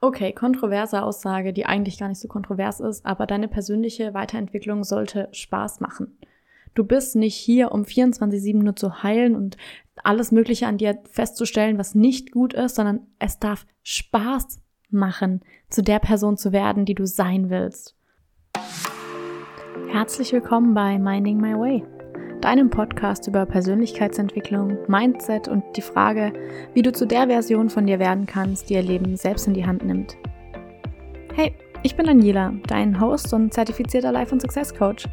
Okay, kontroverse Aussage, die eigentlich gar nicht so kontrovers ist, aber deine persönliche Weiterentwicklung sollte Spaß machen. Du bist nicht hier, um 24-7 nur zu heilen und alles Mögliche an dir festzustellen, was nicht gut ist, sondern es darf Spaß machen, zu der Person zu werden, die du sein willst. Herzlich willkommen bei Minding My Way deinem Podcast über Persönlichkeitsentwicklung, Mindset und die Frage, wie du zu der Version von dir werden kannst, die ihr Leben selbst in die Hand nimmt. Hey, ich bin Daniela, dein Host und zertifizierter Life- und Success Coach.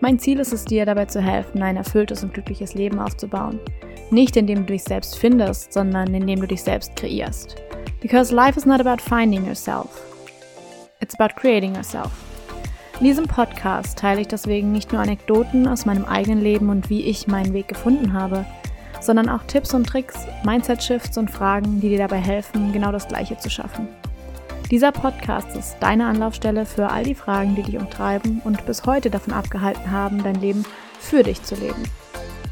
Mein Ziel ist es dir dabei zu helfen, ein erfülltes und glückliches Leben aufzubauen. Nicht indem du dich selbst findest, sondern indem du dich selbst kreierst. Because life is not about finding yourself. It's about creating yourself. In diesem Podcast teile ich deswegen nicht nur Anekdoten aus meinem eigenen Leben und wie ich meinen Weg gefunden habe, sondern auch Tipps und Tricks, Mindset-Shifts und Fragen, die dir dabei helfen, genau das Gleiche zu schaffen. Dieser Podcast ist deine Anlaufstelle für all die Fragen, die dich umtreiben und bis heute davon abgehalten haben, dein Leben für dich zu leben.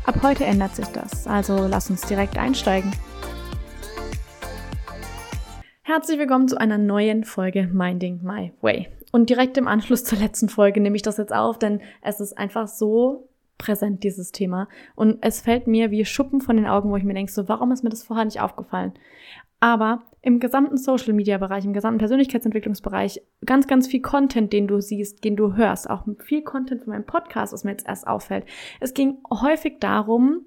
Ab heute ändert sich das, also lass uns direkt einsteigen. Herzlich willkommen zu einer neuen Folge Minding My Way. Und direkt im Anschluss zur letzten Folge nehme ich das jetzt auf, denn es ist einfach so präsent, dieses Thema. Und es fällt mir wie Schuppen von den Augen, wo ich mir denke, so, warum ist mir das vorher nicht aufgefallen? Aber im gesamten Social Media Bereich, im gesamten Persönlichkeitsentwicklungsbereich, ganz, ganz viel Content, den du siehst, den du hörst, auch viel Content von meinem Podcast, was mir jetzt erst auffällt. Es ging häufig darum,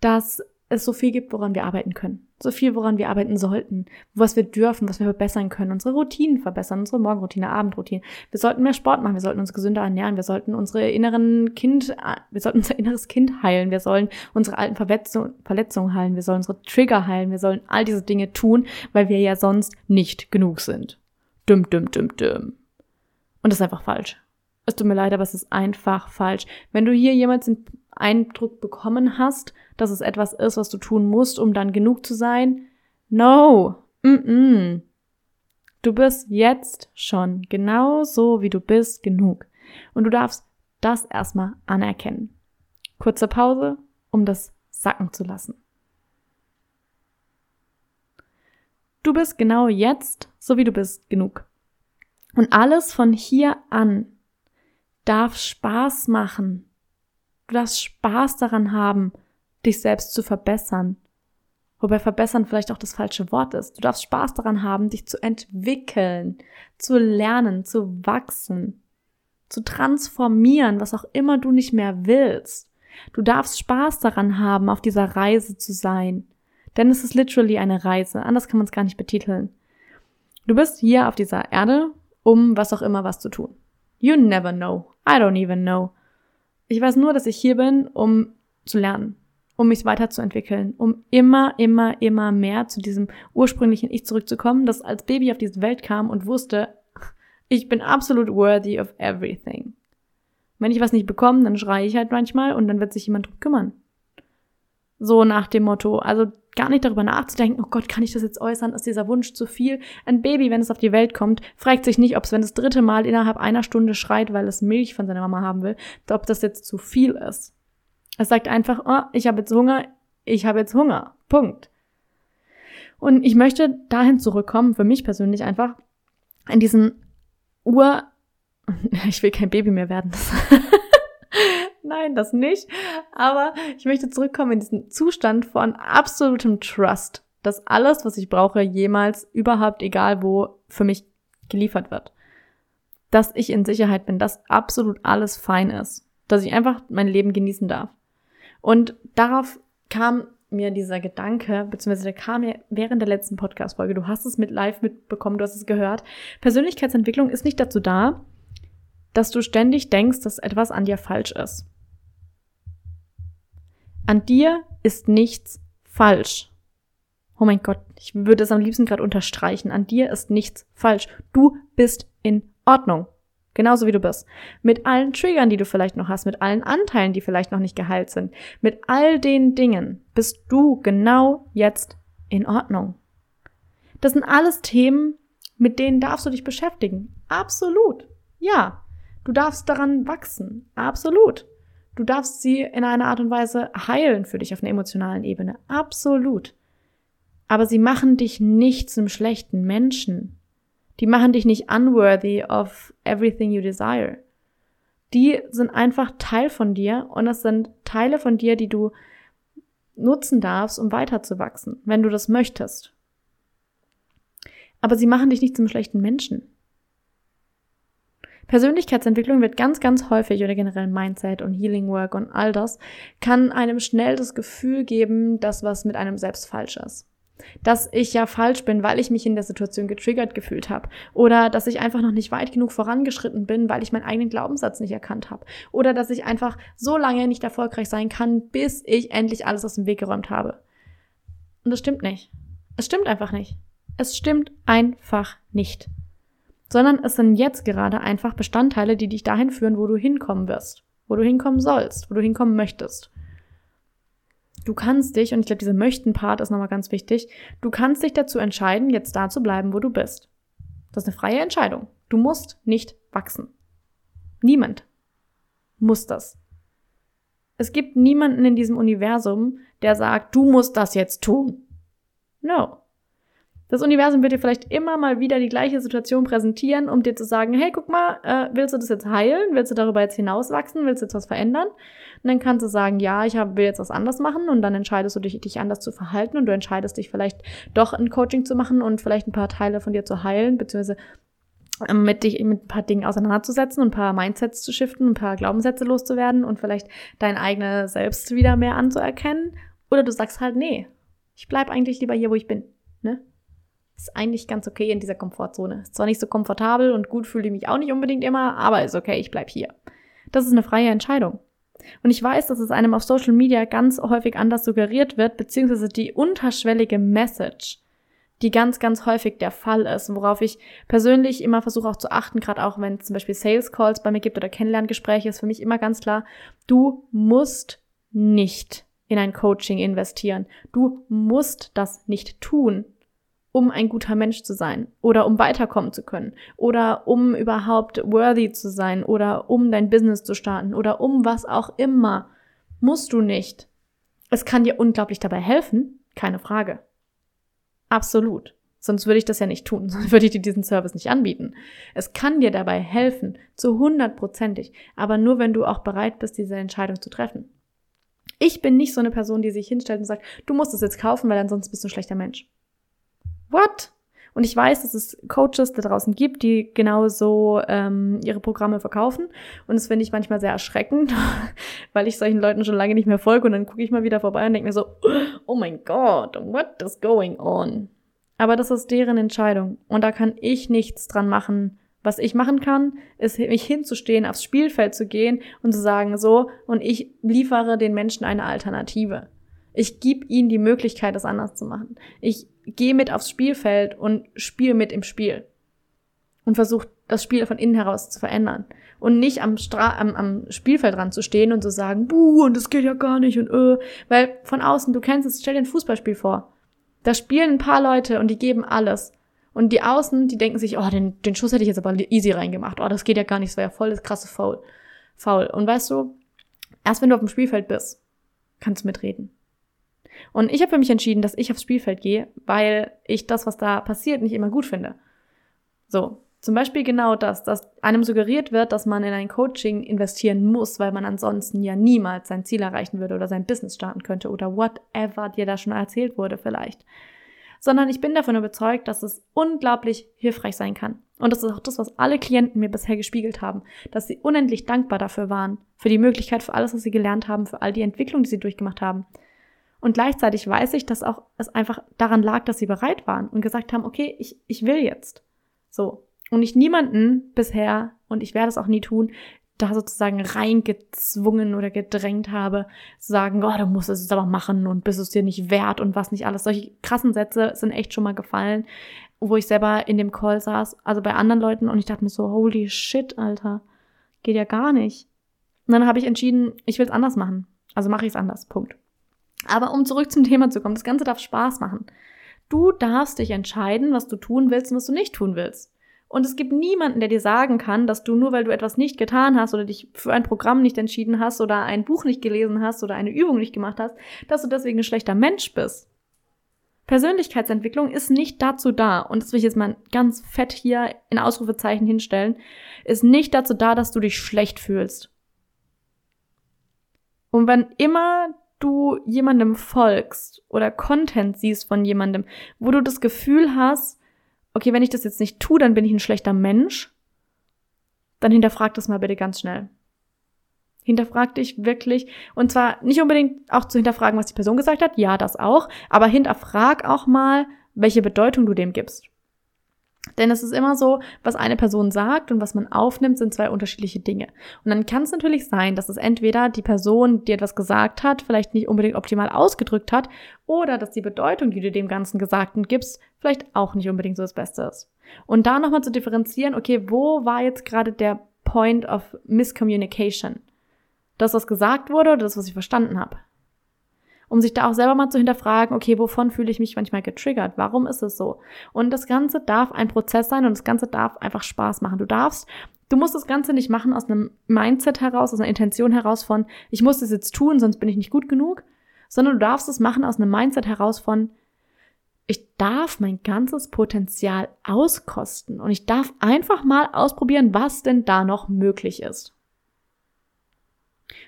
dass es so viel gibt, woran wir arbeiten können. So viel, woran wir arbeiten sollten, was wir dürfen, was wir verbessern können, unsere Routinen verbessern, unsere Morgenroutine, Abendroutine. Wir sollten mehr Sport machen, wir sollten uns gesünder ernähren, wir sollten unsere inneren Kind, wir sollten unser inneres Kind heilen, wir sollen unsere alten Verletzung, Verletzungen heilen, wir sollen unsere Trigger heilen, wir sollen all diese Dinge tun, weil wir ja sonst nicht genug sind. Düm, düm, düm, düm. Und das ist einfach falsch. Es tut mir leid, aber es ist einfach falsch. Wenn du hier jemals den Eindruck bekommen hast, dass es etwas ist, was du tun musst, um dann genug zu sein, no, mm -mm. Du bist jetzt schon genau so, wie du bist, genug. Und du darfst das erstmal anerkennen. Kurze Pause, um das sacken zu lassen. Du bist genau jetzt, so wie du bist, genug. Und alles von hier an darf Spaß machen. Du darfst Spaß daran haben, dich selbst zu verbessern. Wobei verbessern vielleicht auch das falsche Wort ist. Du darfst Spaß daran haben, dich zu entwickeln, zu lernen, zu wachsen, zu transformieren, was auch immer du nicht mehr willst. Du darfst Spaß daran haben, auf dieser Reise zu sein. Denn es ist literally eine Reise. Anders kann man es gar nicht betiteln. Du bist hier auf dieser Erde, um was auch immer was zu tun. You never know. I don't even know. Ich weiß nur, dass ich hier bin, um zu lernen, um mich weiterzuentwickeln, um immer, immer, immer mehr zu diesem ursprünglichen Ich zurückzukommen, das als Baby auf diese Welt kam und wusste, ich bin absolut worthy of everything. Wenn ich was nicht bekomme, dann schreie ich halt manchmal und dann wird sich jemand drum kümmern. So nach dem Motto, also gar nicht darüber nachzudenken, oh Gott, kann ich das jetzt äußern? Ist dieser Wunsch zu viel? Ein Baby, wenn es auf die Welt kommt, fragt sich nicht, ob es, wenn das dritte Mal innerhalb einer Stunde schreit, weil es Milch von seiner Mama haben will, ob das jetzt zu viel ist. Es sagt einfach, oh, ich habe jetzt Hunger, ich habe jetzt Hunger. Punkt. Und ich möchte dahin zurückkommen, für mich persönlich einfach, in diesen Ur, ich will kein Baby mehr werden. Nein, das nicht. Aber ich möchte zurückkommen in diesen Zustand von absolutem Trust, dass alles, was ich brauche, jemals überhaupt, egal wo, für mich geliefert wird. Dass ich in Sicherheit bin, dass absolut alles fein ist. Dass ich einfach mein Leben genießen darf. Und darauf kam mir dieser Gedanke, beziehungsweise der kam mir während der letzten Podcast-Folge. Du hast es mit live mitbekommen, du hast es gehört. Persönlichkeitsentwicklung ist nicht dazu da, dass du ständig denkst, dass etwas an dir falsch ist. An dir ist nichts falsch. Oh mein Gott, ich würde es am liebsten gerade unterstreichen. An dir ist nichts falsch. Du bist in Ordnung. Genauso wie du bist. Mit allen Triggern, die du vielleicht noch hast, mit allen Anteilen, die vielleicht noch nicht geheilt sind, mit all den Dingen bist du genau jetzt in Ordnung. Das sind alles Themen, mit denen darfst du dich beschäftigen. Absolut. Ja. Du darfst daran wachsen. Absolut. Du darfst sie in einer Art und Weise heilen für dich auf einer emotionalen Ebene. Absolut. Aber sie machen dich nicht zum schlechten Menschen. Die machen dich nicht unworthy of everything you desire. Die sind einfach Teil von dir und das sind Teile von dir, die du nutzen darfst, um weiterzuwachsen, wenn du das möchtest. Aber sie machen dich nicht zum schlechten Menschen. Persönlichkeitsentwicklung wird ganz, ganz häufig oder generell Mindset und Healing Work und all das kann einem schnell das Gefühl geben, dass was mit einem selbst falsch ist dass ich ja falsch bin, weil ich mich in der Situation getriggert gefühlt habe. Oder dass ich einfach noch nicht weit genug vorangeschritten bin, weil ich meinen eigenen Glaubenssatz nicht erkannt habe. Oder dass ich einfach so lange nicht erfolgreich sein kann, bis ich endlich alles aus dem Weg geräumt habe. Und das stimmt nicht. Es stimmt einfach nicht. Es stimmt einfach nicht. Sondern es sind jetzt gerade einfach Bestandteile, die dich dahin führen, wo du hinkommen wirst, wo du hinkommen sollst, wo du hinkommen möchtest. Du kannst dich, und ich glaube, dieser Möchten-Part ist nochmal ganz wichtig, du kannst dich dazu entscheiden, jetzt da zu bleiben, wo du bist. Das ist eine freie Entscheidung. Du musst nicht wachsen. Niemand muss das. Es gibt niemanden in diesem Universum, der sagt, du musst das jetzt tun. No. Das Universum wird dir vielleicht immer mal wieder die gleiche Situation präsentieren, um dir zu sagen, hey, guck mal, äh, willst du das jetzt heilen? Willst du darüber jetzt hinauswachsen? Willst du jetzt was verändern? Und dann kannst du sagen, ja, ich hab, will jetzt was anders machen und dann entscheidest du dich, dich anders zu verhalten und du entscheidest dich vielleicht doch ein Coaching zu machen und vielleicht ein paar Teile von dir zu heilen, beziehungsweise ähm, mit dich mit ein paar Dingen auseinanderzusetzen und ein paar Mindsets zu shiften, ein paar Glaubenssätze loszuwerden und vielleicht dein eigenes Selbst wieder mehr anzuerkennen. Oder du sagst halt, nee, ich bleib eigentlich lieber hier, wo ich bin. Ne? Ist eigentlich ganz okay in dieser Komfortzone. Ist zwar nicht so komfortabel und gut fühle ich mich auch nicht unbedingt immer, aber ist okay, ich bleib hier. Das ist eine freie Entscheidung. Und ich weiß, dass es einem auf Social Media ganz häufig anders suggeriert wird, beziehungsweise die unterschwellige Message, die ganz, ganz häufig der Fall ist worauf ich persönlich immer versuche auch zu achten, gerade auch wenn es zum Beispiel Sales Calls bei mir gibt oder Kennenlerngespräche, ist für mich immer ganz klar, du musst nicht in ein Coaching investieren. Du musst das nicht tun um ein guter Mensch zu sein oder um weiterkommen zu können oder um überhaupt worthy zu sein oder um dein Business zu starten oder um was auch immer, musst du nicht. Es kann dir unglaublich dabei helfen, keine Frage. Absolut. Sonst würde ich das ja nicht tun, sonst würde ich dir diesen Service nicht anbieten. Es kann dir dabei helfen, zu hundertprozentig, aber nur wenn du auch bereit bist, diese Entscheidung zu treffen. Ich bin nicht so eine Person, die sich hinstellt und sagt, du musst es jetzt kaufen, weil ansonsten bist du ein schlechter Mensch what? Und ich weiß, dass es Coaches da draußen gibt, die genauso ähm, ihre Programme verkaufen. Und das finde ich manchmal sehr erschreckend, weil ich solchen Leuten schon lange nicht mehr folge. Und dann gucke ich mal wieder vorbei und denke mir so, oh mein Gott, what is going on? Aber das ist deren Entscheidung. Und da kann ich nichts dran machen. Was ich machen kann, ist mich hinzustehen, aufs Spielfeld zu gehen und zu sagen, so, und ich liefere den Menschen eine Alternative. Ich gebe ihnen die Möglichkeit, das anders zu machen. Ich gehe mit aufs Spielfeld und spiele mit im Spiel. Und versuche das Spiel von innen heraus zu verändern. Und nicht am, Stra am, am Spielfeld dran zu stehen und zu sagen, buh, und das geht ja gar nicht und äh. Weil von außen, du kennst es, stell dir ein Fußballspiel vor. Da spielen ein paar Leute und die geben alles. Und die Außen, die denken sich, oh, den, den Schuss hätte ich jetzt aber easy reingemacht. Oh, das geht ja gar nicht, das war ja voll das krasse Foul. Foul. Und weißt du, erst wenn du auf dem Spielfeld bist, kannst du mitreden. Und ich habe für mich entschieden, dass ich aufs Spielfeld gehe, weil ich das, was da passiert, nicht immer gut finde. So, zum Beispiel genau das, dass einem suggeriert wird, dass man in ein Coaching investieren muss, weil man ansonsten ja niemals sein Ziel erreichen würde oder sein Business starten könnte oder whatever dir da schon erzählt wurde vielleicht. Sondern ich bin davon überzeugt, dass es unglaublich hilfreich sein kann. Und das ist auch das, was alle Klienten mir bisher gespiegelt haben, dass sie unendlich dankbar dafür waren, für die Möglichkeit, für alles, was sie gelernt haben, für all die Entwicklung, die sie durchgemacht haben. Und gleichzeitig weiß ich, dass auch es einfach daran lag, dass sie bereit waren und gesagt haben, okay, ich, ich will jetzt. So. Und ich niemanden bisher, und ich werde es auch nie tun, da sozusagen reingezwungen oder gedrängt habe, zu sagen, oh, du musst es jetzt aber machen und bist es dir nicht wert und was nicht alles. Solche krassen Sätze sind echt schon mal gefallen, wo ich selber in dem Call saß, also bei anderen Leuten und ich dachte mir so, holy shit, Alter, geht ja gar nicht. Und dann habe ich entschieden, ich will es anders machen. Also mache ich es anders. Punkt. Aber um zurück zum Thema zu kommen, das Ganze darf Spaß machen. Du darfst dich entscheiden, was du tun willst und was du nicht tun willst. Und es gibt niemanden, der dir sagen kann, dass du nur weil du etwas nicht getan hast oder dich für ein Programm nicht entschieden hast oder ein Buch nicht gelesen hast oder eine Übung nicht gemacht hast, dass du deswegen ein schlechter Mensch bist. Persönlichkeitsentwicklung ist nicht dazu da, und das will ich jetzt mal ganz fett hier in Ausrufezeichen hinstellen, ist nicht dazu da, dass du dich schlecht fühlst. Und wenn immer du jemandem folgst oder Content siehst von jemandem, wo du das Gefühl hast, okay, wenn ich das jetzt nicht tue, dann bin ich ein schlechter Mensch, dann hinterfrag das mal bitte ganz schnell. Hinterfrag dich wirklich. Und zwar nicht unbedingt auch zu hinterfragen, was die Person gesagt hat. Ja, das auch. Aber hinterfrag auch mal, welche Bedeutung du dem gibst. Denn es ist immer so, was eine Person sagt und was man aufnimmt, sind zwei unterschiedliche Dinge. Und dann kann es natürlich sein, dass es entweder die Person, die etwas gesagt hat, vielleicht nicht unbedingt optimal ausgedrückt hat, oder dass die Bedeutung, die du dem Ganzen Gesagten gibst, vielleicht auch nicht unbedingt so das Beste ist. Und da nochmal zu differenzieren, okay, wo war jetzt gerade der Point of Miscommunication? das, was gesagt wurde oder das, was ich verstanden habe. Um sich da auch selber mal zu hinterfragen, okay, wovon fühle ich mich manchmal getriggert? Warum ist es so? Und das Ganze darf ein Prozess sein und das Ganze darf einfach Spaß machen. Du darfst, du musst das Ganze nicht machen aus einem Mindset heraus, aus einer Intention heraus von, ich muss das jetzt tun, sonst bin ich nicht gut genug, sondern du darfst es machen aus einem Mindset heraus von, ich darf mein ganzes Potenzial auskosten und ich darf einfach mal ausprobieren, was denn da noch möglich ist.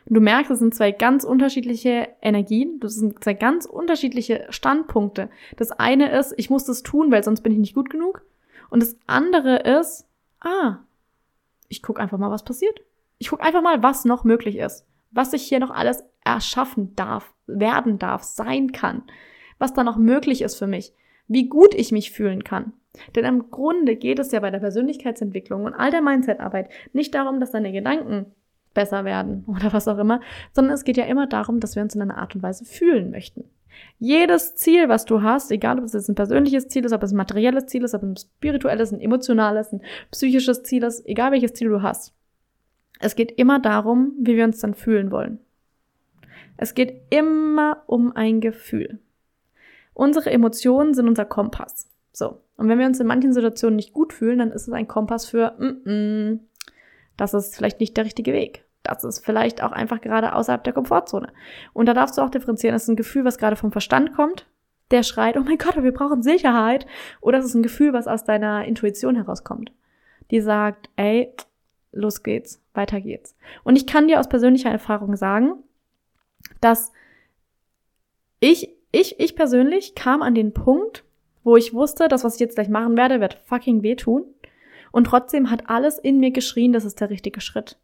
Und du merkst, es sind zwei ganz unterschiedliche Energien, das sind zwei ganz unterschiedliche Standpunkte. Das eine ist, ich muss das tun, weil sonst bin ich nicht gut genug. Und das andere ist, ah, ich gucke einfach mal, was passiert. Ich gucke einfach mal, was noch möglich ist. Was ich hier noch alles erschaffen darf, werden darf, sein kann. Was da noch möglich ist für mich. Wie gut ich mich fühlen kann. Denn im Grunde geht es ja bei der Persönlichkeitsentwicklung und all der Mindsetarbeit nicht darum, dass deine Gedanken besser werden oder was auch immer, sondern es geht ja immer darum, dass wir uns in einer Art und Weise fühlen möchten. Jedes Ziel, was du hast, egal ob es jetzt ein persönliches Ziel ist, ob es ein materielles Ziel ist, ob es ein spirituelles, ein emotionales, ein psychisches Ziel ist, egal welches Ziel du hast, es geht immer darum, wie wir uns dann fühlen wollen. Es geht immer um ein Gefühl. Unsere Emotionen sind unser Kompass. So. Und wenn wir uns in manchen Situationen nicht gut fühlen, dann ist es ein Kompass für, mm -mm, das ist vielleicht nicht der richtige Weg. Das ist vielleicht auch einfach gerade außerhalb der Komfortzone. Und da darfst du auch differenzieren. Das ist ein Gefühl, was gerade vom Verstand kommt, der schreit, oh mein Gott, wir brauchen Sicherheit. Oder es ist ein Gefühl, was aus deiner Intuition herauskommt. Die sagt, ey, los geht's, weiter geht's. Und ich kann dir aus persönlicher Erfahrung sagen, dass ich, ich, ich persönlich kam an den Punkt, wo ich wusste, das, was ich jetzt gleich machen werde, wird fucking wehtun. Und trotzdem hat alles in mir geschrien, das ist der richtige Schritt.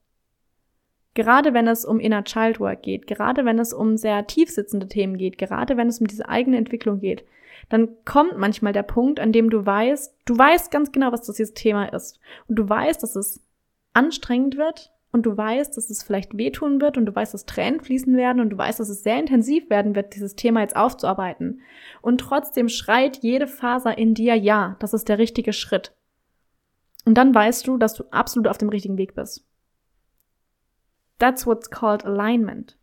Gerade wenn es um Inner Child Work geht, gerade wenn es um sehr tiefsitzende Themen geht, gerade wenn es um diese eigene Entwicklung geht, dann kommt manchmal der Punkt, an dem du weißt, du weißt ganz genau, was das dieses Thema ist. Und du weißt, dass es anstrengend wird und du weißt, dass es vielleicht wehtun wird und du weißt, dass Tränen fließen werden und du weißt, dass es sehr intensiv werden wird, dieses Thema jetzt aufzuarbeiten. Und trotzdem schreit jede Faser in dir, ja, das ist der richtige Schritt. Und dann weißt du, dass du absolut auf dem richtigen Weg bist. That's what's called alignment.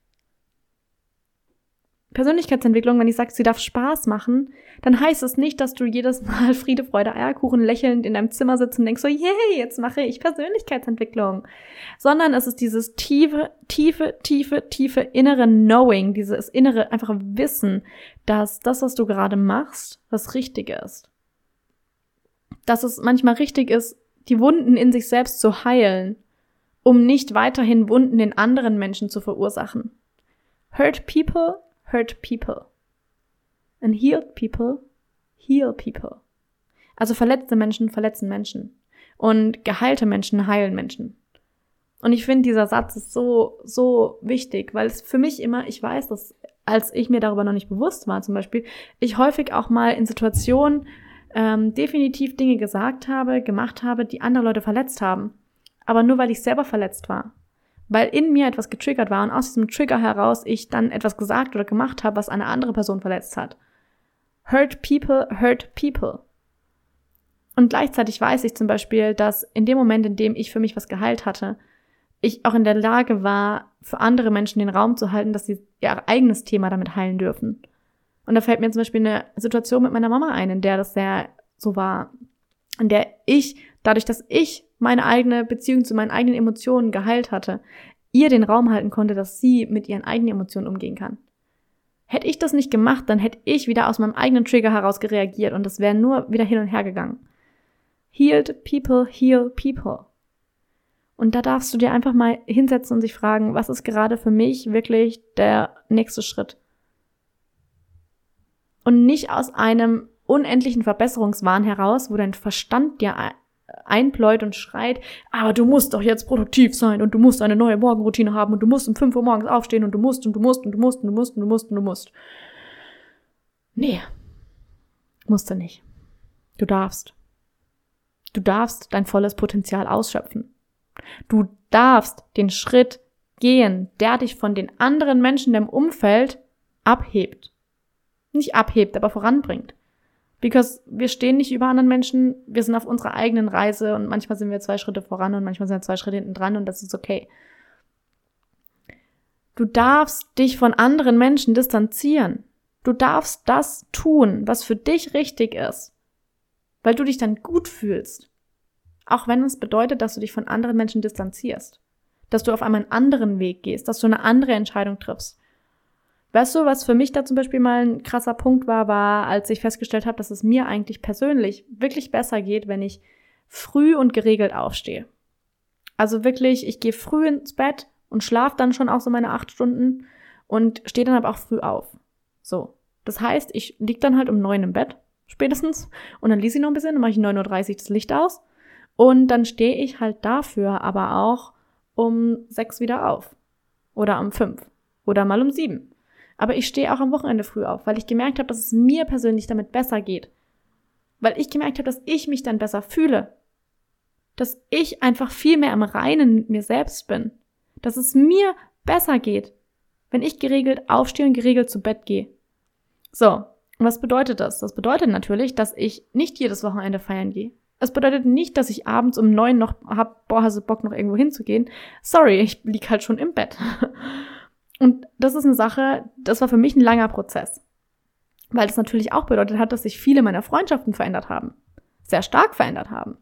Persönlichkeitsentwicklung, wenn ich sage, sie darf Spaß machen, dann heißt es nicht, dass du jedes Mal Friede, Freude, Eierkuchen lächelnd in deinem Zimmer sitzt und denkst so, yay, jetzt mache ich Persönlichkeitsentwicklung. Sondern es ist dieses tiefe, tiefe, tiefe, tiefe innere Knowing, dieses innere einfache Wissen, dass das, was du gerade machst, das Richtige ist. Dass es manchmal richtig ist, die Wunden in sich selbst zu heilen, um nicht weiterhin Wunden in anderen Menschen zu verursachen. Hurt people, hurt people. And healed people, heal people. Also verletzte Menschen verletzen Menschen. Und geheilte Menschen heilen Menschen. Und ich finde, dieser Satz ist so, so wichtig, weil es für mich immer, ich weiß, dass als ich mir darüber noch nicht bewusst war, zum Beispiel, ich häufig auch mal in Situationen ähm, definitiv Dinge gesagt habe, gemacht habe, die andere Leute verletzt haben. Aber nur weil ich selber verletzt war. Weil in mir etwas getriggert war und aus diesem Trigger heraus ich dann etwas gesagt oder gemacht habe, was eine andere Person verletzt hat. Hurt people, hurt people. Und gleichzeitig weiß ich zum Beispiel, dass in dem Moment, in dem ich für mich was geheilt hatte, ich auch in der Lage war, für andere Menschen den Raum zu halten, dass sie ihr eigenes Thema damit heilen dürfen. Und da fällt mir zum Beispiel eine Situation mit meiner Mama ein, in der das sehr so war, in der ich, dadurch, dass ich meine eigene Beziehung zu meinen eigenen Emotionen geheilt hatte, ihr den Raum halten konnte, dass sie mit ihren eigenen Emotionen umgehen kann. Hätte ich das nicht gemacht, dann hätte ich wieder aus meinem eigenen Trigger heraus gereagiert und das wäre nur wieder hin und her gegangen. Healed people heal people. Und da darfst du dir einfach mal hinsetzen und sich fragen, was ist gerade für mich wirklich der nächste Schritt? Und nicht aus einem unendlichen Verbesserungswahn heraus, wo dein Verstand dir einpläut und schreit, aber du musst doch jetzt produktiv sein und du musst eine neue Morgenroutine haben und du musst um 5 Uhr morgens aufstehen und du musst und du musst und du musst und du musst und du musst und du musst. Nee, musst du nicht. Du darfst. Du darfst dein volles Potenzial ausschöpfen. Du darfst den Schritt gehen, der dich von den anderen Menschen im Umfeld abhebt. Nicht abhebt, aber voranbringt. Because wir stehen nicht über anderen Menschen, wir sind auf unserer eigenen Reise und manchmal sind wir zwei Schritte voran und manchmal sind wir zwei Schritte hinten dran und das ist okay. Du darfst dich von anderen Menschen distanzieren. Du darfst das tun, was für dich richtig ist, weil du dich dann gut fühlst. Auch wenn es bedeutet, dass du dich von anderen Menschen distanzierst, dass du auf einmal einen anderen Weg gehst, dass du eine andere Entscheidung triffst. Weißt du, was für mich da zum Beispiel mal ein krasser Punkt war, war, als ich festgestellt habe, dass es mir eigentlich persönlich wirklich besser geht, wenn ich früh und geregelt aufstehe. Also wirklich, ich gehe früh ins Bett und schlafe dann schon auch so meine acht Stunden und stehe dann aber auch früh auf. So. Das heißt, ich lieg dann halt um neun im Bett, spätestens, und dann lese ich noch ein bisschen, dann mache ich 9.30 Uhr das Licht aus und dann stehe ich halt dafür aber auch um sechs wieder auf. Oder um fünf. Oder mal um sieben. Aber ich stehe auch am Wochenende früh auf, weil ich gemerkt habe, dass es mir persönlich damit besser geht. Weil ich gemerkt habe, dass ich mich dann besser fühle. Dass ich einfach viel mehr im Reinen mit mir selbst bin. Dass es mir besser geht, wenn ich geregelt aufstehe und geregelt zu Bett gehe. So, was bedeutet das? Das bedeutet natürlich, dass ich nicht jedes Wochenende feiern gehe. Es bedeutet nicht, dass ich abends um neun noch hab, boah, hast du Bock noch irgendwo hinzugehen. Sorry, ich lieg halt schon im Bett. Und das ist eine Sache, das war für mich ein langer Prozess. Weil das natürlich auch bedeutet hat, dass sich viele meiner Freundschaften verändert haben. Sehr stark verändert haben.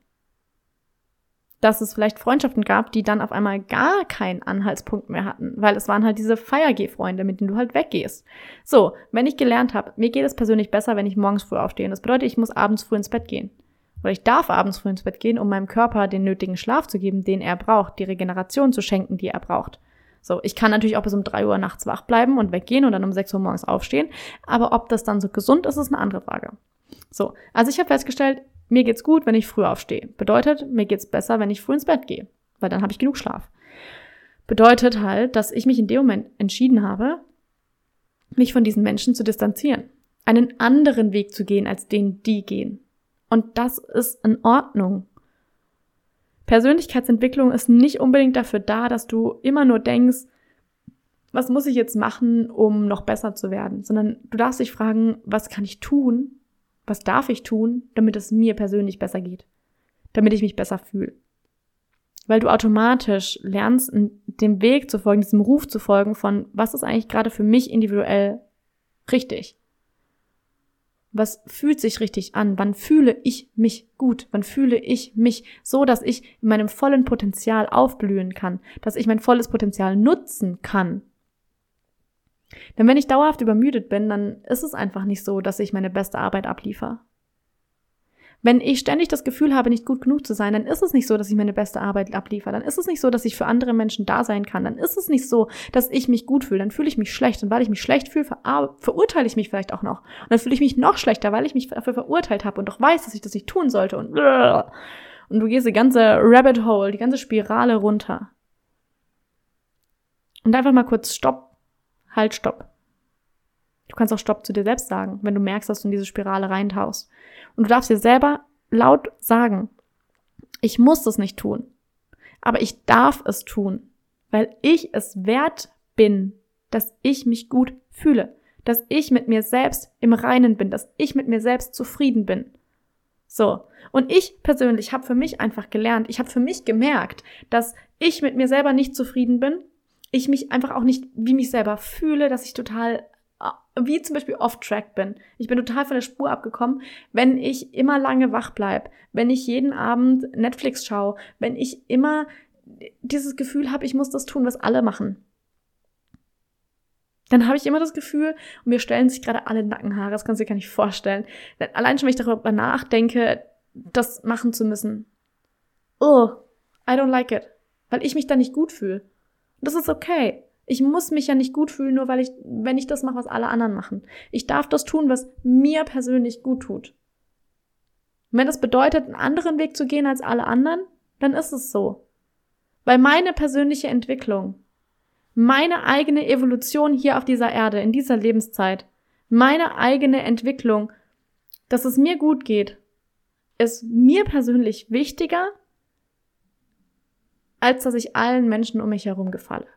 Dass es vielleicht Freundschaften gab, die dann auf einmal gar keinen Anhaltspunkt mehr hatten, weil es waren halt diese Feiergeh-Freunde, mit denen du halt weggehst. So, wenn ich gelernt habe, mir geht es persönlich besser, wenn ich morgens früh aufstehe. Das bedeutet, ich muss abends früh ins Bett gehen. Oder ich darf abends früh ins Bett gehen, um meinem Körper den nötigen Schlaf zu geben, den er braucht, die Regeneration zu schenken, die er braucht. So, ich kann natürlich auch bis um drei Uhr nachts wach bleiben und weggehen und dann um sechs Uhr morgens aufstehen. Aber ob das dann so gesund ist, ist eine andere Frage. So, also ich habe festgestellt, mir geht's gut, wenn ich früh aufstehe. Bedeutet, mir geht's besser, wenn ich früh ins Bett gehe, weil dann habe ich genug Schlaf. Bedeutet halt, dass ich mich in dem Moment entschieden habe, mich von diesen Menschen zu distanzieren, einen anderen Weg zu gehen, als den die gehen. Und das ist in Ordnung. Persönlichkeitsentwicklung ist nicht unbedingt dafür da, dass du immer nur denkst, was muss ich jetzt machen, um noch besser zu werden, sondern du darfst dich fragen, was kann ich tun, was darf ich tun, damit es mir persönlich besser geht, damit ich mich besser fühle. Weil du automatisch lernst, dem Weg zu folgen, diesem Ruf zu folgen von, was ist eigentlich gerade für mich individuell richtig. Was fühlt sich richtig an? Wann fühle ich mich gut? Wann fühle ich mich so, dass ich in meinem vollen Potenzial aufblühen kann, dass ich mein volles Potenzial nutzen kann? Denn wenn ich dauerhaft übermüdet bin, dann ist es einfach nicht so, dass ich meine beste Arbeit abliefer. Wenn ich ständig das Gefühl habe, nicht gut genug zu sein, dann ist es nicht so, dass ich meine beste Arbeit abliefere. Dann ist es nicht so, dass ich für andere Menschen da sein kann. Dann ist es nicht so, dass ich mich gut fühle. Dann fühle ich mich schlecht. Und weil ich mich schlecht fühle, ver verurteile ich mich vielleicht auch noch. Und dann fühle ich mich noch schlechter, weil ich mich dafür verurteilt habe und doch weiß, dass ich das nicht tun sollte. Und, und du gehst die ganze Rabbit Hole, die ganze Spirale runter. Und einfach mal kurz Stopp. Halt, Stopp. Du kannst auch Stopp zu dir selbst sagen, wenn du merkst, dass du in diese Spirale reintauchst. Und du darfst dir selber laut sagen, ich muss das nicht tun, aber ich darf es tun, weil ich es wert bin, dass ich mich gut fühle, dass ich mit mir selbst im Reinen bin, dass ich mit mir selbst zufrieden bin. So. Und ich persönlich habe für mich einfach gelernt, ich habe für mich gemerkt, dass ich mit mir selber nicht zufrieden bin, ich mich einfach auch nicht wie mich selber fühle, dass ich total wie zum Beispiel off-track bin. Ich bin total von der Spur abgekommen, wenn ich immer lange wach bleib, wenn ich jeden Abend Netflix schaue, wenn ich immer dieses Gefühl habe, ich muss das tun, was alle machen. dann habe ich immer das Gefühl, und mir stellen sich gerade alle Nackenhaare, das kannst du dir gar nicht vorstellen. Allein schon, wenn ich darüber nachdenke, das machen zu müssen. Oh, I don't like it. Weil ich mich da nicht gut fühle. Das ist okay. Ich muss mich ja nicht gut fühlen, nur weil ich, wenn ich das mache, was alle anderen machen. Ich darf das tun, was mir persönlich gut tut. Und wenn das bedeutet, einen anderen Weg zu gehen als alle anderen, dann ist es so. Weil meine persönliche Entwicklung, meine eigene Evolution hier auf dieser Erde, in dieser Lebenszeit, meine eigene Entwicklung, dass es mir gut geht, ist mir persönlich wichtiger, als dass ich allen Menschen um mich herum gefalle.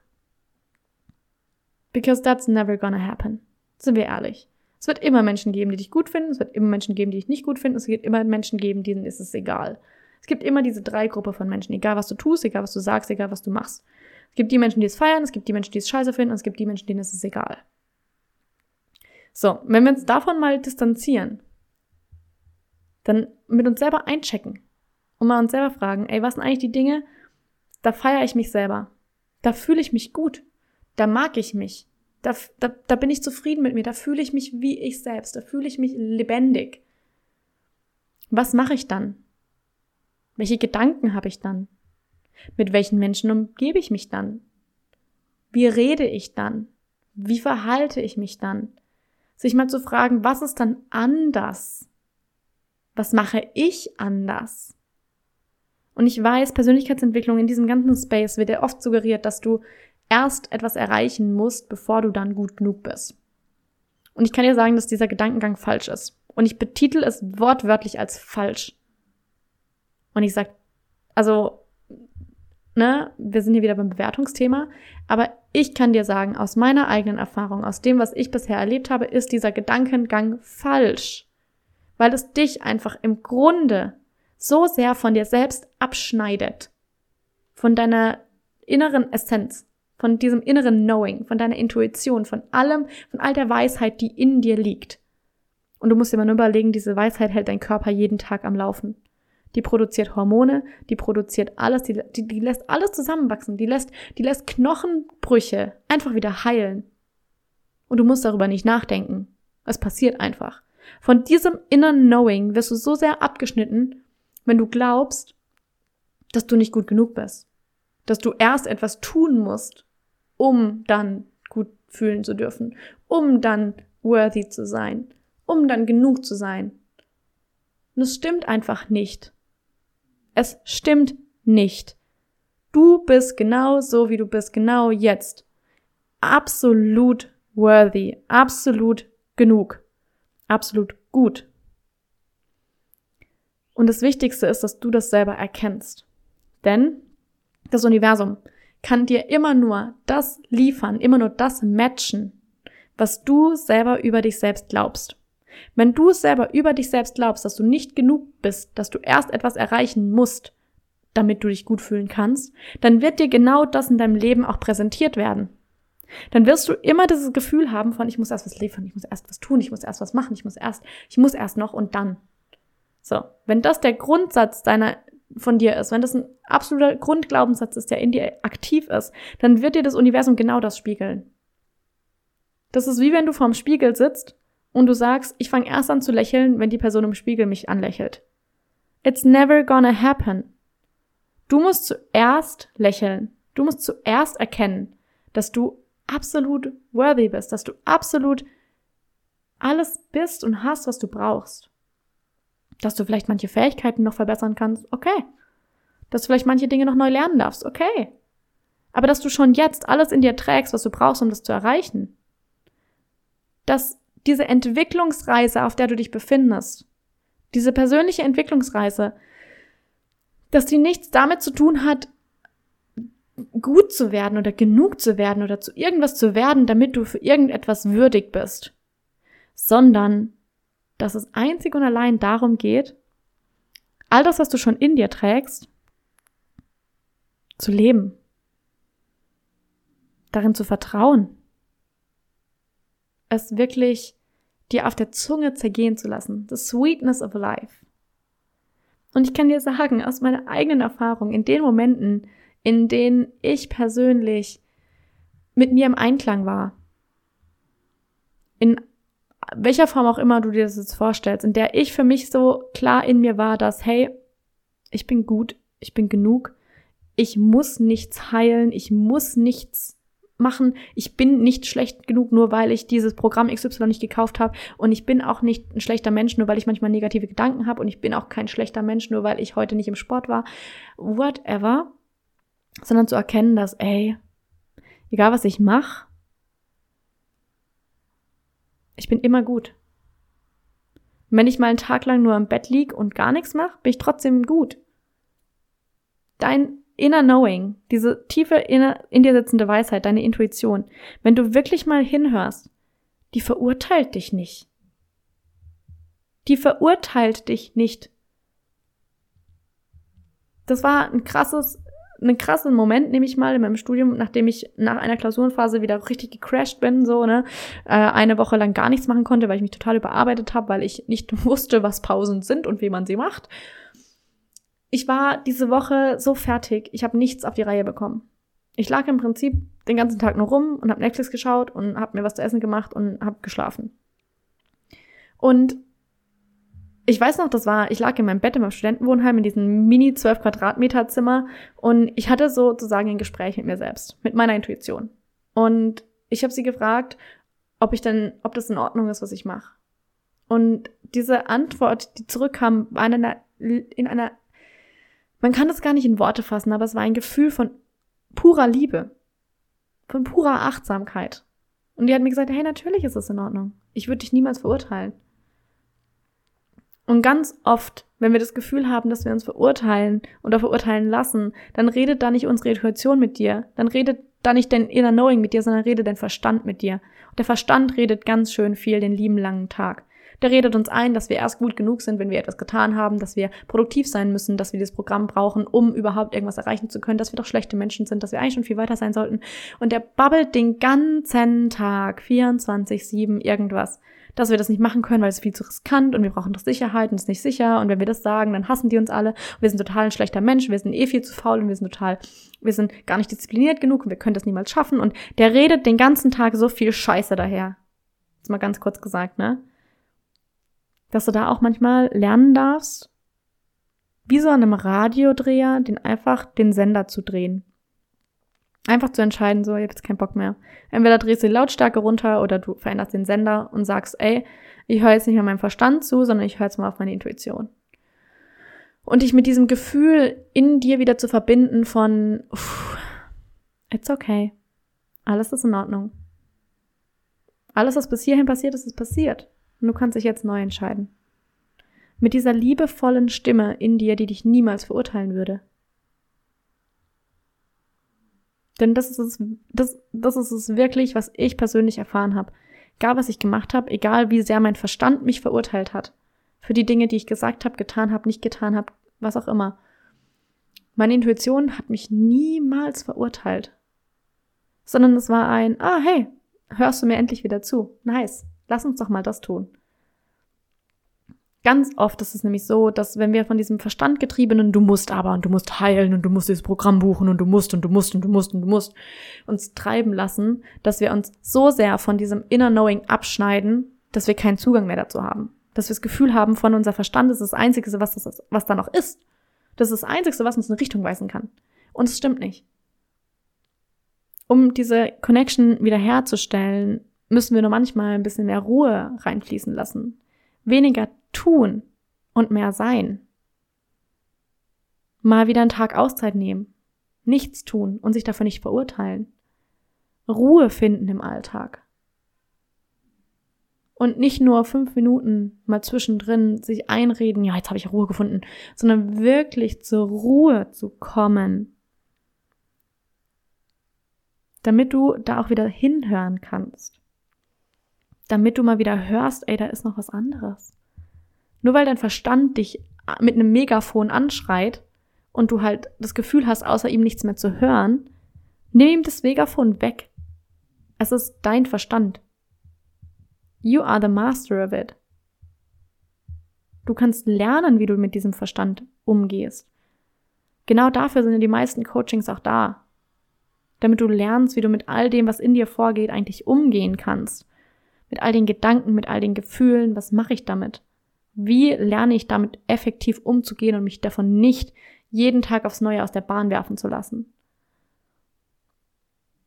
Because that's never gonna happen. Sind wir ehrlich. Es wird immer Menschen geben, die dich gut finden, es wird immer Menschen geben, die dich nicht gut finden, es wird immer Menschen geben, denen ist es egal. Es gibt immer diese drei Gruppen von Menschen, egal was du tust, egal was du sagst, egal was du machst. Es gibt die Menschen, die es feiern, es gibt die Menschen, die es scheiße finden und es gibt die Menschen, denen ist es egal. So, wenn wir uns davon mal distanzieren, dann mit uns selber einchecken und mal uns selber fragen, ey, was sind eigentlich die Dinge, da feiere ich mich selber, da fühle ich mich gut, da mag ich mich. Da, da, da bin ich zufrieden mit mir. Da fühle ich mich wie ich selbst. Da fühle ich mich lebendig. Was mache ich dann? Welche Gedanken habe ich dann? Mit welchen Menschen umgebe ich mich dann? Wie rede ich dann? Wie verhalte ich mich dann? Sich mal zu fragen, was ist dann anders? Was mache ich anders? Und ich weiß, Persönlichkeitsentwicklung in diesem ganzen Space wird ja oft suggeriert, dass du erst etwas erreichen musst, bevor du dann gut genug bist. Und ich kann dir sagen, dass dieser Gedankengang falsch ist. Und ich betitel es wortwörtlich als falsch. Und ich sag, also, ne, wir sind hier wieder beim Bewertungsthema, aber ich kann dir sagen, aus meiner eigenen Erfahrung, aus dem, was ich bisher erlebt habe, ist dieser Gedankengang falsch. Weil es dich einfach im Grunde so sehr von dir selbst abschneidet. Von deiner inneren Essenz von diesem inneren Knowing, von deiner Intuition, von allem, von all der Weisheit, die in dir liegt. Und du musst dir mal nur überlegen, diese Weisheit hält dein Körper jeden Tag am Laufen. Die produziert Hormone, die produziert alles, die, die, die lässt alles zusammenwachsen, die lässt, die lässt Knochenbrüche einfach wieder heilen. Und du musst darüber nicht nachdenken. Es passiert einfach. Von diesem inneren Knowing wirst du so sehr abgeschnitten, wenn du glaubst, dass du nicht gut genug bist. Dass du erst etwas tun musst, um dann gut fühlen zu dürfen, um dann worthy zu sein, um dann genug zu sein. Und es stimmt einfach nicht. Es stimmt nicht. Du bist genau so, wie du bist, genau jetzt. Absolut worthy, absolut genug, absolut gut. Und das Wichtigste ist, dass du das selber erkennst. Denn das Universum kann dir immer nur das liefern, immer nur das matchen, was du selber über dich selbst glaubst. Wenn du selber über dich selbst glaubst, dass du nicht genug bist, dass du erst etwas erreichen musst, damit du dich gut fühlen kannst, dann wird dir genau das in deinem Leben auch präsentiert werden. Dann wirst du immer dieses Gefühl haben von, ich muss erst was liefern, ich muss erst was tun, ich muss erst was machen, ich muss erst, ich muss erst noch und dann. So. Wenn das der Grundsatz deiner von dir ist, wenn das ein absoluter Grundglaubenssatz ist, der in dir aktiv ist, dann wird dir das Universum genau das spiegeln. Das ist wie wenn du vorm Spiegel sitzt und du sagst, ich fange erst an zu lächeln, wenn die Person im Spiegel mich anlächelt. It's never gonna happen. Du musst zuerst lächeln. Du musst zuerst erkennen, dass du absolut worthy bist, dass du absolut alles bist und hast, was du brauchst. Dass du vielleicht manche Fähigkeiten noch verbessern kannst, okay. Dass du vielleicht manche Dinge noch neu lernen darfst, okay. Aber dass du schon jetzt alles in dir trägst, was du brauchst, um das zu erreichen. Dass diese Entwicklungsreise, auf der du dich befindest, diese persönliche Entwicklungsreise, dass die nichts damit zu tun hat, gut zu werden oder genug zu werden oder zu irgendwas zu werden, damit du für irgendetwas würdig bist, sondern dass es einzig und allein darum geht, all das, was du schon in dir trägst, zu leben, darin zu vertrauen, es wirklich dir auf der Zunge zergehen zu lassen, the sweetness of life. Und ich kann dir sagen, aus meiner eigenen Erfahrung, in den Momenten, in denen ich persönlich mit mir im Einklang war, in welcher Form auch immer du dir das jetzt vorstellst, in der ich für mich so klar in mir war, dass, hey, ich bin gut, ich bin genug, ich muss nichts heilen, ich muss nichts machen, ich bin nicht schlecht genug, nur weil ich dieses Programm XY nicht gekauft habe. Und ich bin auch nicht ein schlechter Mensch, nur weil ich manchmal negative Gedanken habe. Und ich bin auch kein schlechter Mensch, nur weil ich heute nicht im Sport war, whatever, sondern zu erkennen, dass, ey, egal was ich mache, ich bin immer gut. Und wenn ich mal einen Tag lang nur im Bett lieg und gar nichts mache, bin ich trotzdem gut. Dein inner Knowing, diese tiefe inner, in dir sitzende Weisheit, deine Intuition, wenn du wirklich mal hinhörst, die verurteilt dich nicht. Die verurteilt dich nicht. Das war ein krasses einen krassen Moment, nehme ich mal, in meinem Studium, nachdem ich nach einer Klausurenphase wieder richtig gecrashed bin, so, ne, äh, eine Woche lang gar nichts machen konnte, weil ich mich total überarbeitet habe, weil ich nicht wusste, was Pausen sind und wie man sie macht. Ich war diese Woche so fertig, ich habe nichts auf die Reihe bekommen. Ich lag im Prinzip den ganzen Tag nur rum und habe Netflix geschaut und habe mir was zu essen gemacht und habe geschlafen. Und ich weiß noch, das war, ich lag in meinem Bett in meinem Studentenwohnheim in diesem mini 12 Quadratmeter Zimmer und ich hatte sozusagen ein Gespräch mit mir selbst, mit meiner Intuition. Und ich habe sie gefragt, ob ich denn, ob das in Ordnung ist, was ich mache. Und diese Antwort, die zurückkam, war in einer, in einer, man kann das gar nicht in Worte fassen, aber es war ein Gefühl von purer Liebe, von purer Achtsamkeit. Und die hat mir gesagt, hey, natürlich ist es in Ordnung. Ich würde dich niemals verurteilen. Und ganz oft, wenn wir das Gefühl haben, dass wir uns verurteilen oder verurteilen lassen, dann redet da nicht unsere Intuition mit dir, dann redet da nicht dein inner Knowing mit dir, sondern redet dein Verstand mit dir. Und der Verstand redet ganz schön viel den lieben langen Tag. Der redet uns ein, dass wir erst gut genug sind, wenn wir etwas getan haben, dass wir produktiv sein müssen, dass wir dieses Programm brauchen, um überhaupt irgendwas erreichen zu können, dass wir doch schlechte Menschen sind, dass wir eigentlich schon viel weiter sein sollten. Und der babbelt den ganzen Tag, 24-7, irgendwas dass wir das nicht machen können, weil es viel zu riskant und wir brauchen doch Sicherheit und es ist nicht sicher. Und wenn wir das sagen, dann hassen die uns alle. Und wir sind total ein schlechter Mensch, wir sind eh viel zu faul und wir sind total, wir sind gar nicht diszipliniert genug und wir können das niemals schaffen. Und der redet den ganzen Tag so viel Scheiße daher. Jetzt mal ganz kurz gesagt, ne? Dass du da auch manchmal lernen darfst, wie so an einem Radiodreher, den einfach den Sender zu drehen. Einfach zu entscheiden, so, ich habe jetzt keinen Bock mehr. Entweder drehst du die Lautstärke runter oder du veränderst den Sender und sagst, ey, ich höre jetzt nicht mehr meinem Verstand zu, sondern ich höre jetzt mal auf meine Intuition. Und dich mit diesem Gefühl in dir wieder zu verbinden von, uff, it's okay. Alles ist in Ordnung. Alles, was bis hierhin passiert ist, ist passiert. Und du kannst dich jetzt neu entscheiden. Mit dieser liebevollen Stimme in dir, die dich niemals verurteilen würde. Denn das ist es, das, das ist es wirklich, was ich persönlich erfahren habe. Egal, was ich gemacht habe, egal wie sehr mein Verstand mich verurteilt hat. Für die Dinge, die ich gesagt habe, getan habe, nicht getan habe, was auch immer. Meine Intuition hat mich niemals verurteilt. Sondern es war ein, ah, hey, hörst du mir endlich wieder zu? Nice. Lass uns doch mal das tun. Ganz oft ist es nämlich so, dass wenn wir von diesem Verstand getriebenen du musst aber und du musst heilen und du musst dieses Programm buchen und du musst und du musst und du musst und du musst uns treiben lassen, dass wir uns so sehr von diesem Inner Knowing abschneiden, dass wir keinen Zugang mehr dazu haben. Dass wir das Gefühl haben, von unser Verstand ist das Einzige, was, das, was da noch ist. Das ist das Einzige, was uns in Richtung weisen kann. Und es stimmt nicht. Um diese Connection wiederherzustellen, müssen wir nur manchmal ein bisschen mehr Ruhe reinfließen lassen. Weniger tun und mehr sein. Mal wieder einen Tag Auszeit nehmen, nichts tun und sich dafür nicht verurteilen. Ruhe finden im Alltag. Und nicht nur fünf Minuten mal zwischendrin sich einreden, ja, jetzt habe ich Ruhe gefunden, sondern wirklich zur Ruhe zu kommen. Damit du da auch wieder hinhören kannst. Damit du mal wieder hörst, ey, da ist noch was anderes. Nur weil dein Verstand dich mit einem Megafon anschreit und du halt das Gefühl hast, außer ihm nichts mehr zu hören, nimm ihm das Megafon weg. Es ist dein Verstand. You are the master of it. Du kannst lernen, wie du mit diesem Verstand umgehst. Genau dafür sind ja die meisten Coachings auch da. Damit du lernst, wie du mit all dem, was in dir vorgeht, eigentlich umgehen kannst. Mit all den Gedanken, mit all den Gefühlen, was mache ich damit? Wie lerne ich damit effektiv umzugehen und mich davon nicht jeden Tag aufs Neue aus der Bahn werfen zu lassen?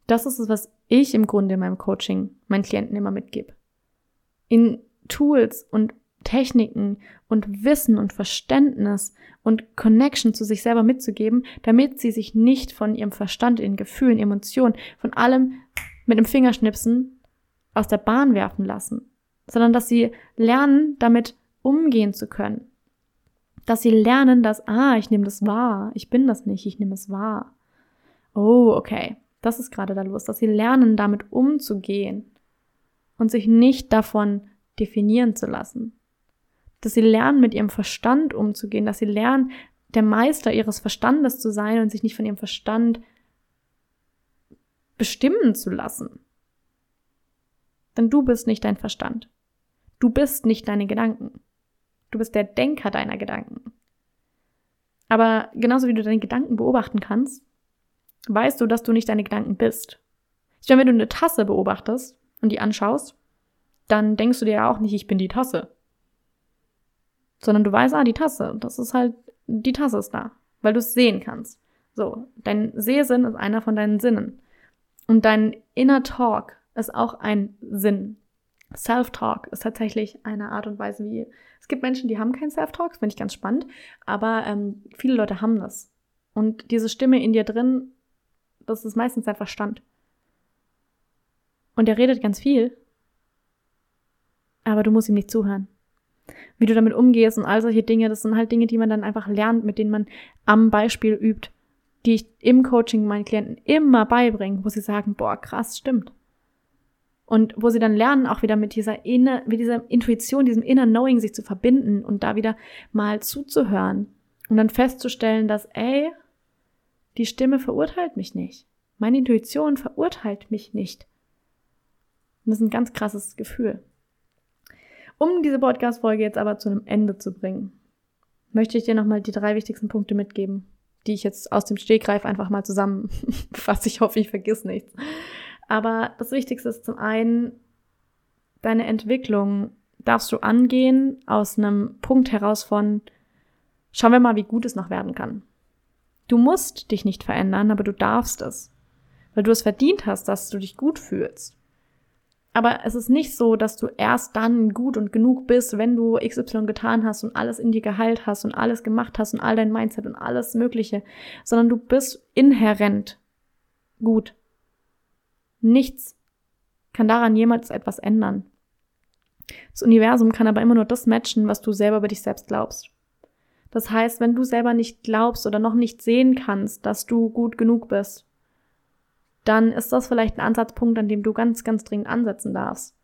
Das ist es, was ich im Grunde in meinem Coaching meinen Klienten immer mitgebe. In Tools und Techniken und Wissen und Verständnis und Connection zu sich selber mitzugeben, damit sie sich nicht von ihrem Verstand, ihren Gefühlen, Emotionen, von allem mit dem Fingerschnipsen aus der Bahn werfen lassen, sondern dass sie lernen, damit umgehen zu können. Dass sie lernen, dass, ah, ich nehme das wahr, ich bin das nicht, ich nehme es wahr. Oh, okay, das ist gerade da los, dass sie lernen, damit umzugehen und sich nicht davon definieren zu lassen dass sie lernen, mit ihrem Verstand umzugehen, dass sie lernen, der Meister ihres Verstandes zu sein und sich nicht von ihrem Verstand bestimmen zu lassen. Denn du bist nicht dein Verstand. Du bist nicht deine Gedanken. Du bist der Denker deiner Gedanken. Aber genauso wie du deine Gedanken beobachten kannst, weißt du, dass du nicht deine Gedanken bist. Ich meine, wenn du eine Tasse beobachtest und die anschaust, dann denkst du dir ja auch nicht, ich bin die Tasse sondern du weißt, ah, die Tasse, das ist halt, die Tasse ist da, weil du es sehen kannst. So, dein Sehsinn ist einer von deinen Sinnen. Und dein Inner Talk ist auch ein Sinn. Self-Talk ist tatsächlich eine Art und Weise, wie es gibt Menschen, die haben keinen Self-Talk, das finde ich ganz spannend, aber ähm, viele Leute haben das. Und diese Stimme in dir drin, das ist meistens dein Verstand. Und der redet ganz viel, aber du musst ihm nicht zuhören wie du damit umgehst und all solche Dinge. Das sind halt Dinge, die man dann einfach lernt, mit denen man am Beispiel übt, die ich im Coaching meinen Klienten immer beibringe, wo sie sagen, boah, krass, stimmt. Und wo sie dann lernen, auch wieder mit dieser, inner, mit dieser Intuition, diesem Inner Knowing sich zu verbinden und da wieder mal zuzuhören und dann festzustellen, dass, ey, die Stimme verurteilt mich nicht. Meine Intuition verurteilt mich nicht. Und das ist ein ganz krasses Gefühl. Um diese Podcast-Folge jetzt aber zu einem Ende zu bringen, möchte ich dir nochmal die drei wichtigsten Punkte mitgeben, die ich jetzt aus dem Stegreif einfach mal zusammenfasse. Ich hoffe, ich vergiss nichts. Aber das Wichtigste ist zum einen, deine Entwicklung darfst du angehen aus einem Punkt heraus von, schauen wir mal, wie gut es noch werden kann. Du musst dich nicht verändern, aber du darfst es. Weil du es verdient hast, dass du dich gut fühlst. Aber es ist nicht so, dass du erst dann gut und genug bist, wenn du XY getan hast und alles in dir geheilt hast und alles gemacht hast und all dein Mindset und alles Mögliche, sondern du bist inhärent gut. Nichts kann daran jemals etwas ändern. Das Universum kann aber immer nur das matchen, was du selber über dich selbst glaubst. Das heißt, wenn du selber nicht glaubst oder noch nicht sehen kannst, dass du gut genug bist, dann ist das vielleicht ein Ansatzpunkt, an dem du ganz, ganz dringend ansetzen darfst.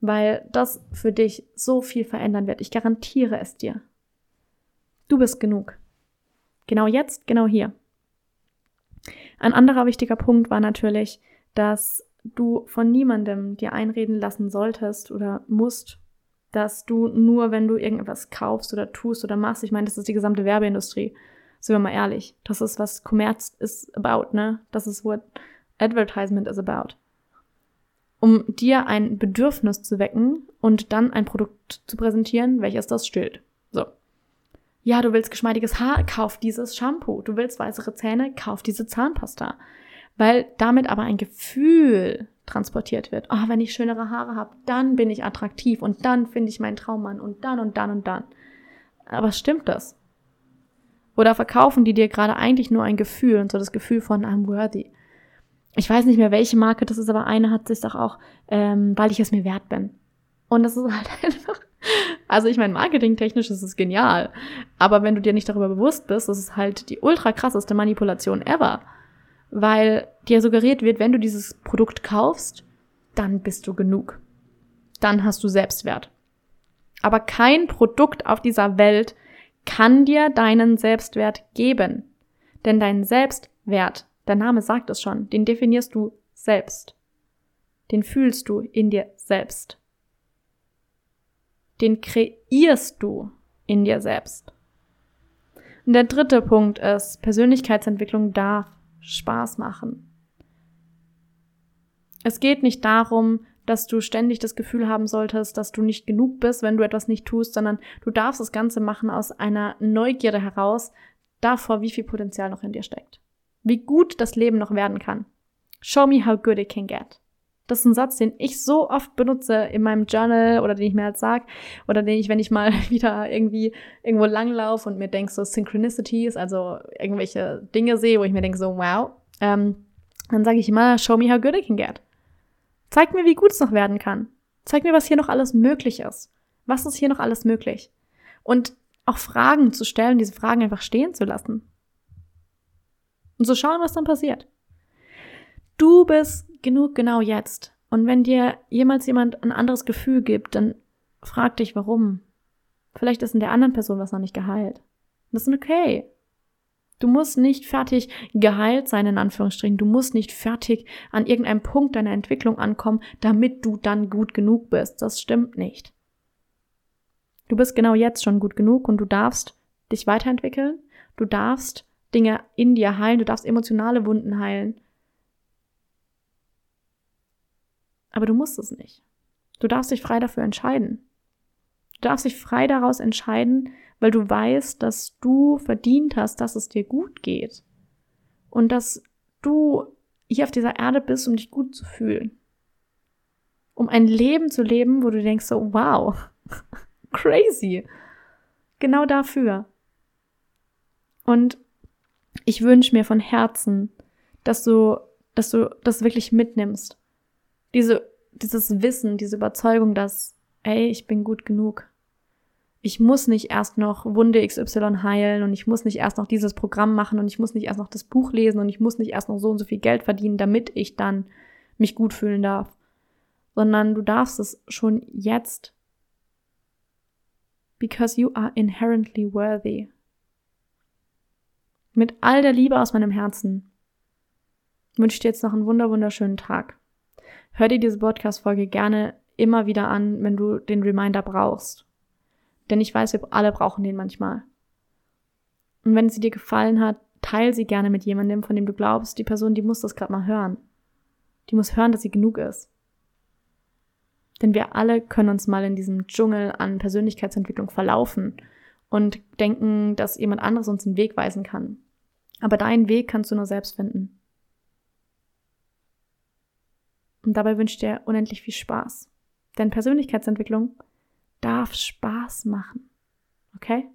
Weil das für dich so viel verändern wird. Ich garantiere es dir. Du bist genug. Genau jetzt, genau hier. Ein anderer wichtiger Punkt war natürlich, dass du von niemandem dir einreden lassen solltest oder musst, dass du nur, wenn du irgendetwas kaufst oder tust oder machst, ich meine, das ist die gesamte Werbeindustrie, sind wir mal ehrlich, das ist, was Kommerz ist about, ne? Das ist, what Advertisement is about. Um dir ein Bedürfnis zu wecken und dann ein Produkt zu präsentieren, welches das stillt. So. Ja, du willst geschmeidiges Haar, kauf dieses Shampoo. Du willst weißere Zähne, kauf diese Zahnpasta. Weil damit aber ein Gefühl transportiert wird. Oh, wenn ich schönere Haare habe, dann bin ich attraktiv und dann finde ich meinen Traummann und dann und dann und dann. Aber stimmt das? Oder verkaufen die dir gerade eigentlich nur ein Gefühl und so das Gefühl von I'm worthy? ich weiß nicht mehr, welche Marke das ist, aber eine hat sich doch auch, ähm, weil ich es mir wert bin. Und das ist halt einfach, also ich meine, marketingtechnisch ist es genial. Aber wenn du dir nicht darüber bewusst bist, das ist halt die ultra krasseste Manipulation ever. Weil dir suggeriert wird, wenn du dieses Produkt kaufst, dann bist du genug. Dann hast du Selbstwert. Aber kein Produkt auf dieser Welt kann dir deinen Selbstwert geben. Denn dein Selbstwert der Name sagt es schon, den definierst du selbst. Den fühlst du in dir selbst. Den kreierst du in dir selbst. Und der dritte Punkt ist, Persönlichkeitsentwicklung darf Spaß machen. Es geht nicht darum, dass du ständig das Gefühl haben solltest, dass du nicht genug bist, wenn du etwas nicht tust, sondern du darfst das Ganze machen aus einer Neugierde heraus davor, wie viel Potenzial noch in dir steckt. Wie gut das Leben noch werden kann. Show me how good it can get. Das ist ein Satz, den ich so oft benutze in meinem Journal oder den ich mir halt sag oder den ich, wenn ich mal wieder irgendwie irgendwo langlaufe und mir denke, so Synchronicities, also irgendwelche Dinge sehe, wo ich mir denke, so wow, ähm, dann sage ich immer, show me how good it can get. Zeig mir, wie gut es noch werden kann. Zeig mir, was hier noch alles möglich ist. Was ist hier noch alles möglich? Und auch Fragen zu stellen, diese Fragen einfach stehen zu lassen. Und zu schauen, was dann passiert. Du bist genug genau jetzt. Und wenn dir jemals jemand ein anderes Gefühl gibt, dann frag dich, warum. Vielleicht ist in der anderen Person was noch nicht geheilt. Das ist okay. Du musst nicht fertig geheilt sein, in Anführungsstrichen. Du musst nicht fertig an irgendeinem Punkt deiner Entwicklung ankommen, damit du dann gut genug bist. Das stimmt nicht. Du bist genau jetzt schon gut genug und du darfst dich weiterentwickeln. Du darfst Dinge in dir heilen. Du darfst emotionale Wunden heilen. Aber du musst es nicht. Du darfst dich frei dafür entscheiden. Du darfst dich frei daraus entscheiden, weil du weißt, dass du verdient hast, dass es dir gut geht. Und dass du hier auf dieser Erde bist, um dich gut zu fühlen. Um ein Leben zu leben, wo du denkst so, wow, crazy. Genau dafür. Und ich wünsche mir von Herzen, dass du, dass du das wirklich mitnimmst diese, dieses Wissen, diese Überzeugung, dass, ey, ich bin gut genug. Ich muss nicht erst noch Wunde XY heilen und ich muss nicht erst noch dieses Programm machen und ich muss nicht erst noch das Buch lesen und ich muss nicht erst noch so und so viel Geld verdienen, damit ich dann mich gut fühlen darf. Sondern du darfst es schon jetzt. Because you are inherently worthy. Mit all der Liebe aus meinem Herzen wünsche ich dir jetzt noch einen wunderschönen Tag. Hör dir diese Podcast-Folge gerne immer wieder an, wenn du den Reminder brauchst. Denn ich weiß, wir alle brauchen den manchmal. Und wenn sie dir gefallen hat, teil sie gerne mit jemandem, von dem du glaubst, die Person, die muss das gerade mal hören. Die muss hören, dass sie genug ist. Denn wir alle können uns mal in diesem Dschungel an Persönlichkeitsentwicklung verlaufen und denken, dass jemand anderes uns den Weg weisen kann. Aber deinen Weg kannst du nur selbst finden. Und dabei wünsche ich dir unendlich viel Spaß. Denn Persönlichkeitsentwicklung darf Spaß machen. Okay?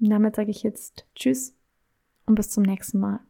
Und damit sage ich jetzt Tschüss und bis zum nächsten Mal.